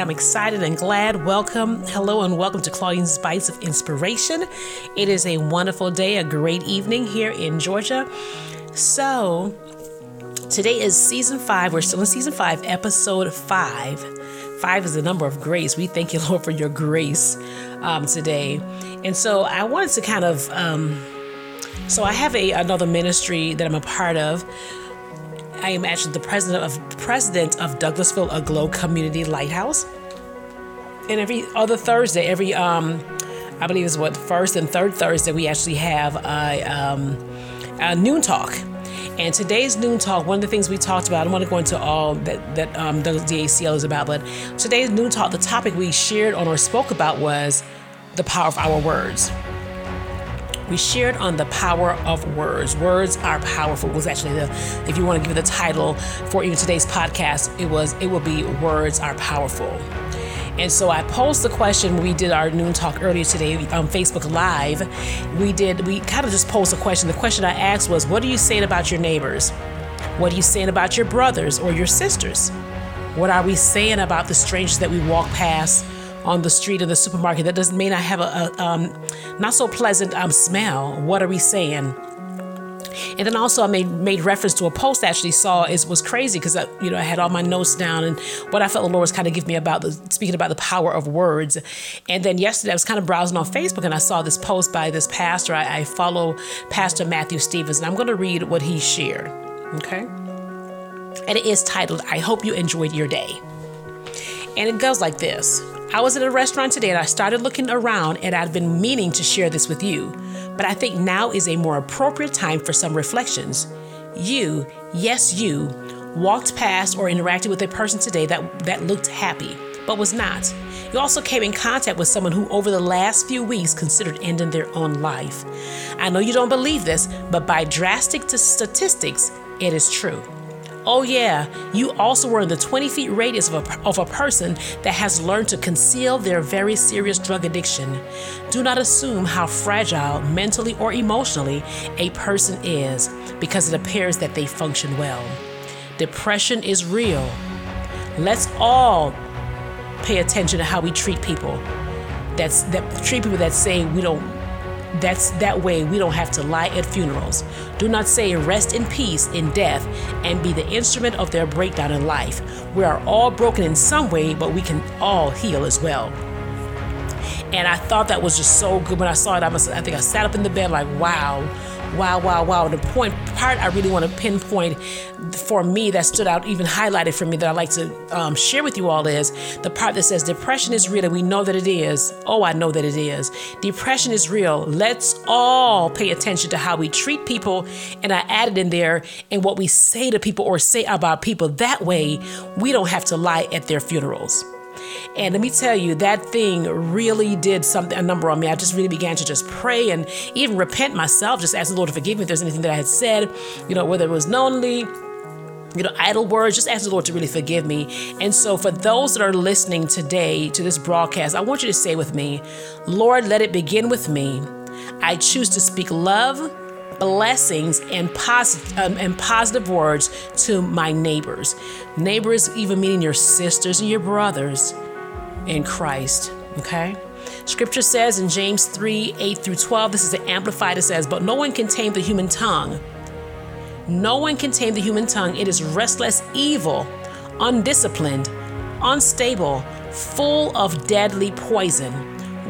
I'm excited and glad. Welcome, hello, and welcome to Claudine's Bites of Inspiration. It is a wonderful day, a great evening here in Georgia. So, today is season five. We're still in season five, episode five. Five is the number of grace. We thank you, Lord, for your grace um, today. And so, I wanted to kind of. Um, so I have a another ministry that I'm a part of I am actually the president of president of Douglasville Aglow Community Lighthouse. And every other Thursday, every um, I believe is what first and third Thursday, we actually have a, um, a noon talk. And today's noon talk, one of the things we talked about, I don't want to go into all that that um, the DACL is about, but today's noon talk, the topic we shared on or spoke about was the power of our words we shared on the power of words. Words are powerful was actually the, if you want to give it the title for even today's podcast, it was, it will be Words Are Powerful. And so I posed the question we did our noon talk earlier today on Facebook Live. We did, we kind of just posed a question. The question I asked was, What are you saying about your neighbors? What are you saying about your brothers or your sisters? What are we saying about the strangers that we walk past on the street in the supermarket that doesn't mean I have a, a um, not so pleasant um, smell. What are we saying? And then also I made made reference to a post I actually saw is was crazy because I you know I had all my notes down and what I felt the Lord was kind of giving me about the speaking about the power of words. And then yesterday I was kind of browsing on Facebook and I saw this post by this pastor. I, I follow Pastor Matthew Stevens and I'm going to read what he shared. Okay. And it is titled, I hope you enjoyed your day. And it goes like this I was at a restaurant today and I started looking around and I'd been meaning to share this with you, but I think now is a more appropriate time for some reflections. You, yes, you, walked past or interacted with a person today that, that looked happy, but was not. You also came in contact with someone who, over the last few weeks, considered ending their own life. I know you don't believe this, but by drastic statistics, it is true. Oh, yeah, you also were in the 20 feet radius of a, of a person that has learned to conceal their very serious drug addiction. Do not assume how fragile, mentally or emotionally, a person is because it appears that they function well. Depression is real. Let's all pay attention to how we treat people. That's that treat people that say we don't that's that way we don't have to lie at funerals. Do not say rest in peace in death and be the instrument of their breakdown in life. We are all broken in some way, but we can all heal as well. And I thought that was just so good when I saw it. I must I think I sat up in the bed like, wow, wow, wow, wow. The point part I really want to pinpoint for me that stood out, even highlighted for me that I'd like to um, share with you all is the part that says depression is real we know that it is. Oh, I know that it is. Depression is real. Let's all pay attention to how we treat people. And I added in there and what we say to people or say about people. That way, we don't have to lie at their funerals. And let me tell you, that thing really did something, a number on me. I just really began to just pray and even repent myself, just ask the Lord to forgive me if there's anything that I had said, you know, whether it was knowingly, you know, idle words, just ask the Lord to really forgive me. And so, for those that are listening today to this broadcast, I want you to say with me, Lord, let it begin with me. I choose to speak love, blessings and um, and positive words to my neighbors. Neighbors, even meaning your sisters and your brothers in Christ. Okay. Scripture says in James 3 8 through 12, this is the Amplified, it says, But no one can tame the human tongue. No one can tame the human tongue. It is restless, evil, undisciplined, unstable, full of deadly poison.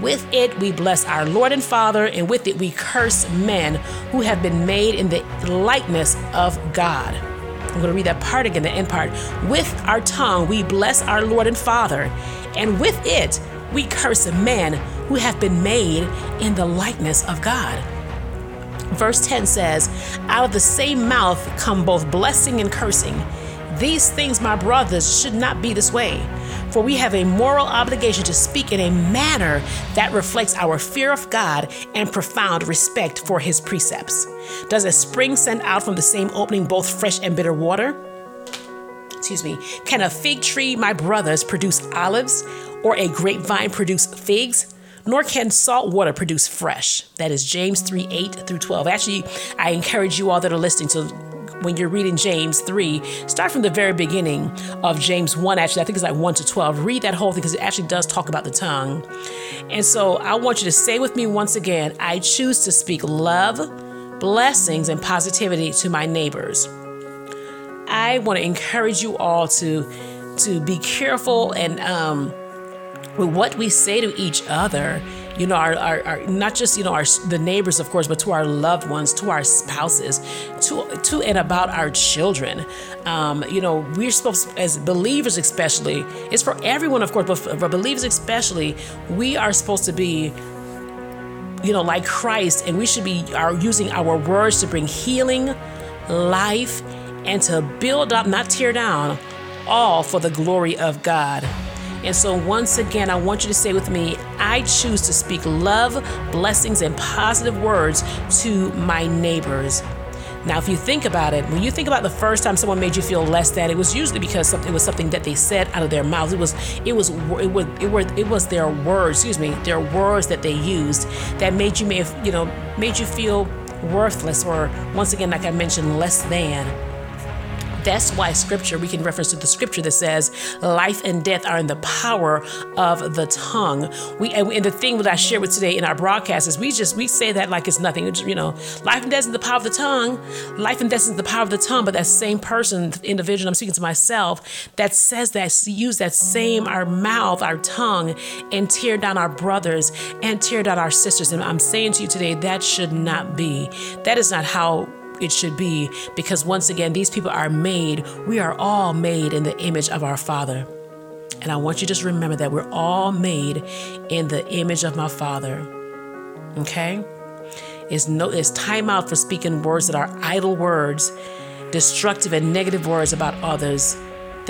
With it we bless our Lord and Father, and with it we curse men who have been made in the likeness of God. I'm going to read that part again, the end part. With our tongue we bless our Lord and Father, and with it we curse men who have been made in the likeness of God. Verse 10 says, Out of the same mouth come both blessing and cursing. These things, my brothers, should not be this way. For we have a moral obligation to speak in a manner that reflects our fear of God and profound respect for his precepts. Does a spring send out from the same opening both fresh and bitter water? Excuse me. Can a fig tree, my brothers, produce olives, or a grapevine produce figs? Nor can salt water produce fresh. That is James 3 8 through 12. Actually, I encourage you all that are listening to when you're reading James 3, start from the very beginning of James 1. Actually, I think it's like 1 to 12. Read that whole thing because it actually does talk about the tongue. And so I want you to say with me once again I choose to speak love, blessings, and positivity to my neighbors. I want to encourage you all to to be careful and um, with what we say to each other you know, our, our, our, not just, you know, our, the neighbors, of course, but to our loved ones, to our spouses, to, to and about our children. Um, you know, we're supposed, as believers especially, it's for everyone, of course, but for, believers especially, we are supposed to be you know, like Christ, and we should be are using our words to bring healing, life, and to build up, not tear down, all for the glory of God. And so, once again, I want you to say with me I choose to speak love, blessings, and positive words to my neighbors. Now, if you think about it, when you think about the first time someone made you feel less than, it was usually because it was something that they said out of their mouths. It was, it was, it was, it was, it was their words. Excuse me, their words that they used that made you you know, made you feel worthless, or once again, like I mentioned, less than. That's why scripture, we can reference to the scripture that says life and death are in the power of the tongue. We and the thing that I share with today in our broadcast is we just we say that like it's nothing. It's, you know, life and death is the power of the tongue. Life and death is the power of the tongue. But that same person, individual, I'm speaking to myself, that says that use that same our mouth, our tongue, and tear down our brothers and tear down our sisters. And I'm saying to you today, that should not be. That is not how it should be because once again, these people are made, we are all made in the image of our Father. And I want you to just remember that we're all made in the image of my Father. Okay? It's no it's time out for speaking words that are idle words, destructive and negative words about others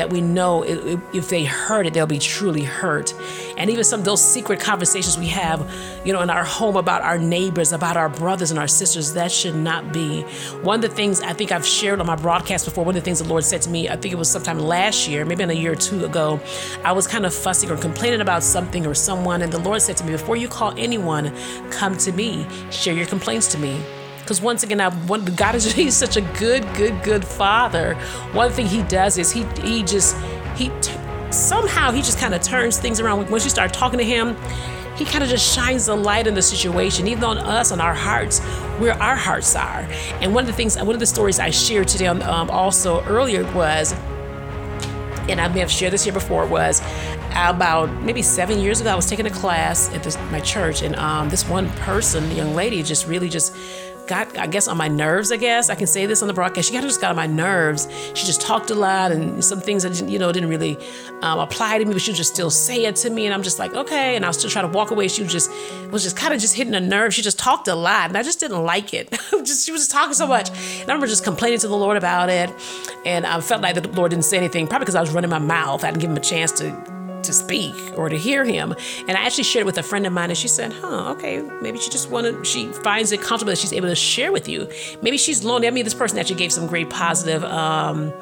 that we know if they heard it, they'll be truly hurt. And even some of those secret conversations we have, you know, in our home about our neighbors, about our brothers and our sisters, that should not be. One of the things I think I've shared on my broadcast before, one of the things the Lord said to me, I think it was sometime last year, maybe in a year or two ago, I was kind of fussing or complaining about something or someone, and the Lord said to me, Before you call anyone, come to me, share your complaints to me. Because once again, I want, God is he's such a good, good, good father. One thing he does is he he just he t- somehow he just kind of turns things around. Once you start talking to him, he kind of just shines the light in the situation, even on us, on our hearts, where our hearts are. And one of the things, one of the stories I shared today on, um, also earlier was, and I may have shared this here before, was about maybe seven years ago, I was taking a class at this, my church, and um, this one person, young lady, just really just got, I guess, on my nerves, I guess. I can say this on the broadcast. She kind of just got on my nerves. She just talked a lot and some things that, you know, didn't really um, apply to me, but she would just still say it to me. And I'm just like, okay. And I was still trying to walk away. She was just, was just kind of just hitting a nerve. She just talked a lot and I just didn't like it. just, she was just talking so much. And I remember just complaining to the Lord about it. And I felt like the Lord didn't say anything, probably because I was running my mouth. I didn't give him a chance to to speak or to hear him. And I actually shared it with a friend of mine, and she said, "Huh, okay, maybe she just wanted. She finds it comfortable that she's able to share with you. Maybe she's lonely. I mean, this person actually gave some great positive." Um,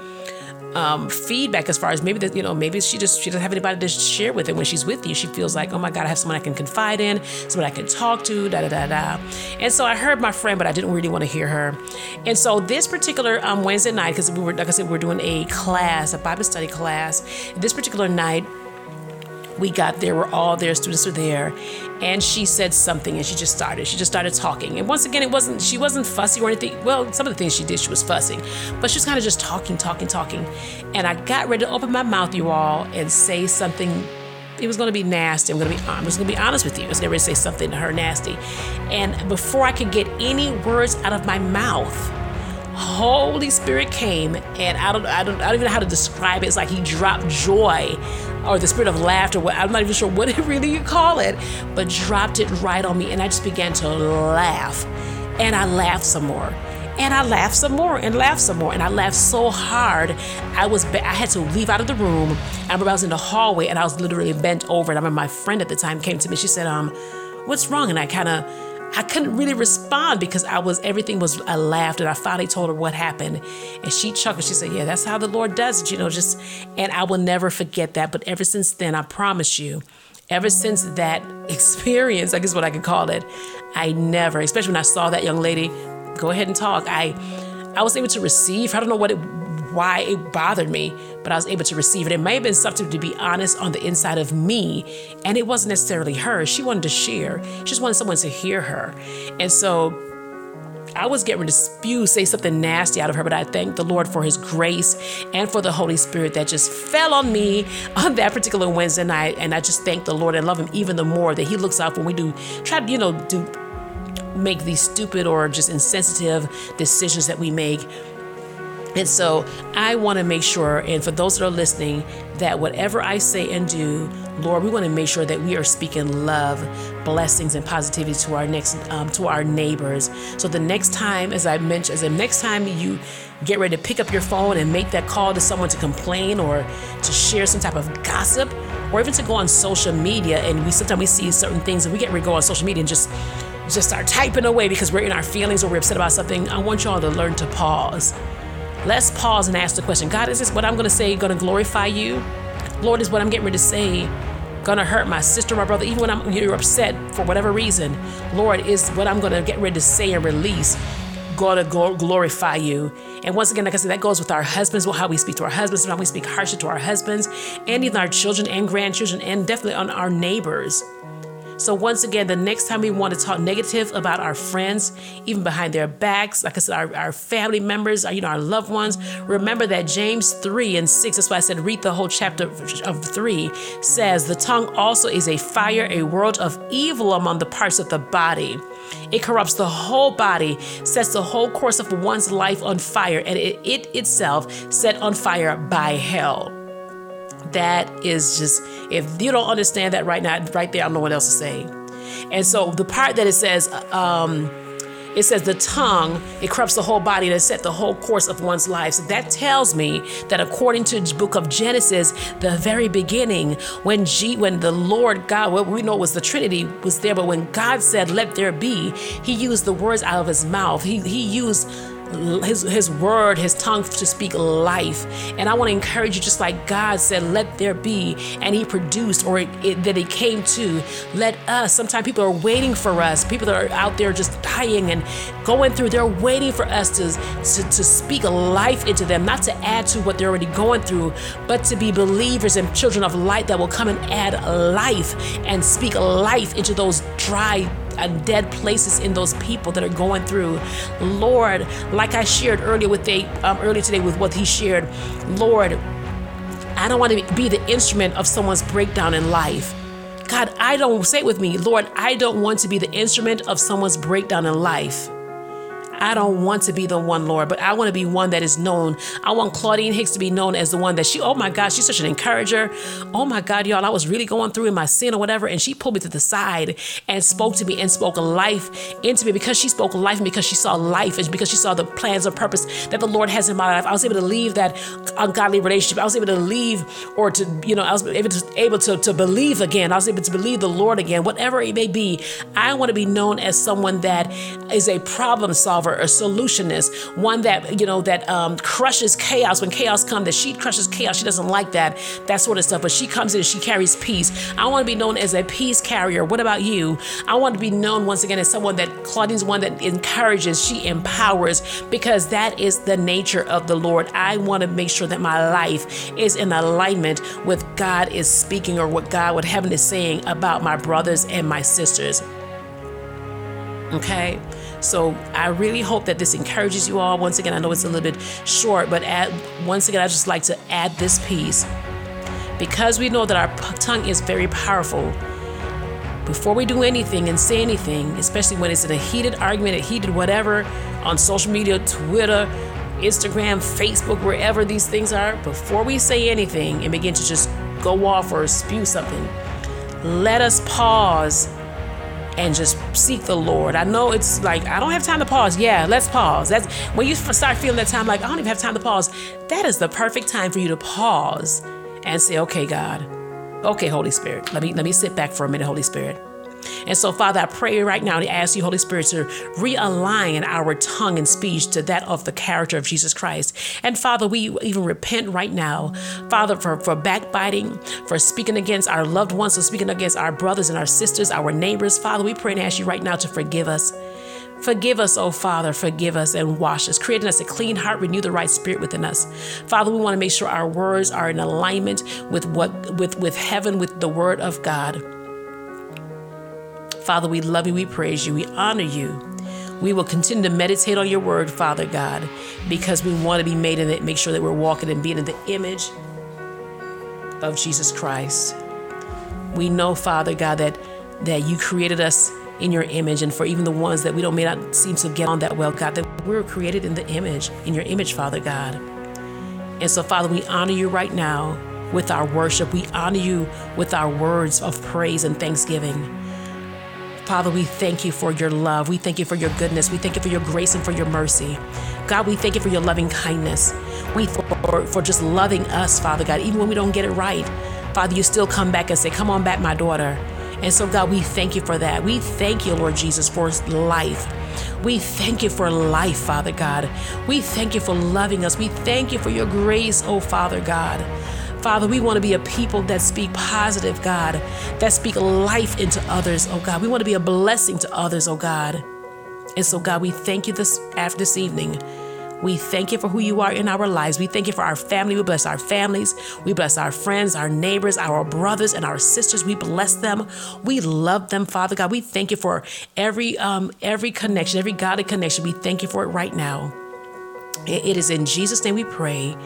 um, feedback as far as maybe that you know maybe she just she doesn't have anybody to share with and when she's with you she feels like oh my god I have someone I can confide in someone I can talk to da da da da and so I heard my friend but I didn't really want to hear her and so this particular um, Wednesday night because we were like I said we are doing a class a Bible study class this particular night we got there, we're all there, students were there, and she said something and she just started. She just started talking. And once again, it wasn't, she wasn't fussy or anything. Well, some of the things she did, she was fussy, but she was kind of just talking, talking, talking. And I got ready to open my mouth, you all, and say something. It was going to be nasty. I'm going to be, I was going to be honest with you. I was going to say something to her nasty. And before I could get any words out of my mouth, Holy Spirit came, and I don't, I don't, I don't even know how to describe it. It's like He dropped joy, or the spirit of laughter. I'm not even sure what it really you call it, but dropped it right on me, and I just began to laugh, and I laughed some more. And I laughed some more and laughed some more. And I laughed so hard, I was I had to leave out of the room. I remember I was in the hallway and I was literally bent over. And I remember my friend at the time came to me. She said, um, what's wrong? And I kind of I couldn't really respond because I was everything was I laughed and I finally told her what happened and she chuckled. She said, Yeah, that's how the Lord does it, you know, just and I will never forget that. But ever since then, I promise you, ever since that experience, I guess what I could call it, I never, especially when I saw that young lady go ahead and talk, I I was able to receive. I don't know what it, why it bothered me, but I was able to receive it. It may have been something to be honest on the inside of me, and it wasn't necessarily her. She wanted to share. She just wanted someone to hear her, and so I was getting ready to spew, say something nasty out of her, but I thank the Lord for His grace and for the Holy Spirit that just fell on me on that particular Wednesday night. And I just thank the Lord and love Him even the more that He looks out when we do try to, you know, do make these stupid or just insensitive decisions that we make. And so I want to make sure, and for those that are listening, that whatever I say and do, Lord, we want to make sure that we are speaking love, blessings, and positivity to our next, um, to our neighbors. So the next time, as I mentioned, as the next time you get ready to pick up your phone and make that call to someone to complain or to share some type of gossip, or even to go on social media, and we sometimes we see certain things, and we get ready to go on social media and just just start typing away because we're in our feelings or we're upset about something. I want y'all to learn to pause Let's pause and ask the question God, is this what I'm going to say going to glorify you? Lord, is what I'm getting ready to say going to hurt my sister, my brother, even when I'm, you're upset for whatever reason? Lord, is what I'm going to get ready to say and release going to glorify you? And once again, like I said, that goes with our husbands, how we speak to our husbands, and how we speak harshly to our husbands, and even our children and grandchildren, and definitely on our neighbors. So, once again, the next time we want to talk negative about our friends, even behind their backs, like I said, our, our family members, our, you know, our loved ones, remember that James 3 and 6, that's why I said read the whole chapter of 3, says, The tongue also is a fire, a world of evil among the parts of the body. It corrupts the whole body, sets the whole course of one's life on fire, and it, it itself set on fire by hell that is just if you don't understand that right now right there i don't know what else to say. And so the part that it says um it says the tongue it corrupts the whole body and it set the whole course of one's life. So that tells me that according to the book of genesis the very beginning when G, when the lord god what we know was the trinity was there but when god said let there be he used the words out of his mouth. He, he used his his word, his tongue to speak life. And I want to encourage you, just like God said, let there be, and He produced, or it, it, that He came to. Let us. Sometimes people are waiting for us. People that are out there just dying and going through. They're waiting for us to to, to speak life into them, not to add to what they're already going through, but to be believers and children of light that will come and add life and speak life into those dry and dead places in those people that are going through. Lord, like I shared earlier with they um, earlier today with what he shared, Lord, I don't want to be the instrument of someone's breakdown in life. God, I don't say it with me, Lord, I don't want to be the instrument of someone's breakdown in life. I don't want to be the one, Lord, but I want to be one that is known. I want Claudine Hicks to be known as the one that she, oh my God, she's such an encourager. Oh my God, y'all, I was really going through in my sin or whatever, and she pulled me to the side and spoke to me and spoke life into me because she spoke life and because she saw life and because she saw the plans and purpose that the Lord has in my life. I was able to leave that ungodly relationship. I was able to leave or to, you know, I was able to, able to, to believe again. I was able to believe the Lord again, whatever it may be. I want to be known as someone that is a problem solver solver, a solutionist, one that you know that um, crushes chaos. When chaos comes, that she crushes chaos. She doesn't like that that sort of stuff. But she comes in, she carries peace. I want to be known as a peace carrier. What about you? I want to be known once again as someone that Claudine's one that encourages, she empowers, because that is the nature of the Lord. I want to make sure that my life is in alignment with God is speaking or what God, what heaven is saying about my brothers and my sisters. Okay. So I really hope that this encourages you all. Once again, I know it's a little bit short, but add, once again, I just like to add this piece. Because we know that our tongue is very powerful, before we do anything and say anything, especially when it's in a heated argument, a heated whatever, on social media, Twitter, Instagram, Facebook, wherever these things are, before we say anything and begin to just go off or spew something, let us pause and just seek the Lord. I know it's like I don't have time to pause. Yeah, let's pause. That's when you start feeling that time like I don't even have time to pause. That is the perfect time for you to pause and say, "Okay, God. Okay, Holy Spirit. Let me let me sit back for a minute, Holy Spirit. And so, Father, I pray right now to ask you, Holy Spirit, to realign our tongue and speech to that of the character of Jesus Christ. And Father, we even repent right now, Father, for, for backbiting, for speaking against our loved ones, for speaking against our brothers and our sisters, our neighbors. Father, we pray and ask you right now to forgive us. Forgive us, oh Father, forgive us and wash us, creating us a clean heart, renew the right spirit within us. Father, we want to make sure our words are in alignment with what with, with heaven, with the word of God. Father, we love you, we praise you, we honor you. We will continue to meditate on your word, Father God, because we want to be made in it, make sure that we're walking and being in the image of Jesus Christ. We know, Father God, that that you created us in your image and for even the ones that we don't may not seem to get on that well, God, that we're created in the image, in your image, Father God. And so, Father, we honor you right now with our worship. We honor you with our words of praise and thanksgiving. Father, we thank you for your love. We thank you for your goodness. We thank you for your grace and for your mercy. God, we thank you for your loving kindness. We for, for just loving us, Father God, even when we don't get it right. Father, you still come back and say, Come on back, my daughter. And so, God, we thank you for that. We thank you, Lord Jesus, for life. We thank you for life, Father God. We thank you for loving us. We thank you for your grace, oh Father God. Father, we want to be a people that speak positive, God, that speak life into others, oh God. We want to be a blessing to others, oh God. And so, God, we thank you this after this evening. We thank you for who you are in our lives. We thank you for our family. We bless our families. We bless our friends, our neighbors, our brothers, and our sisters. We bless them. We love them, Father God. We thank you for every um, every connection, every godly connection. We thank you for it right now. It is in Jesus' name we pray.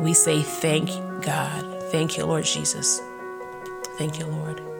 We say thank God. Thank you, Lord Jesus. Thank you, Lord.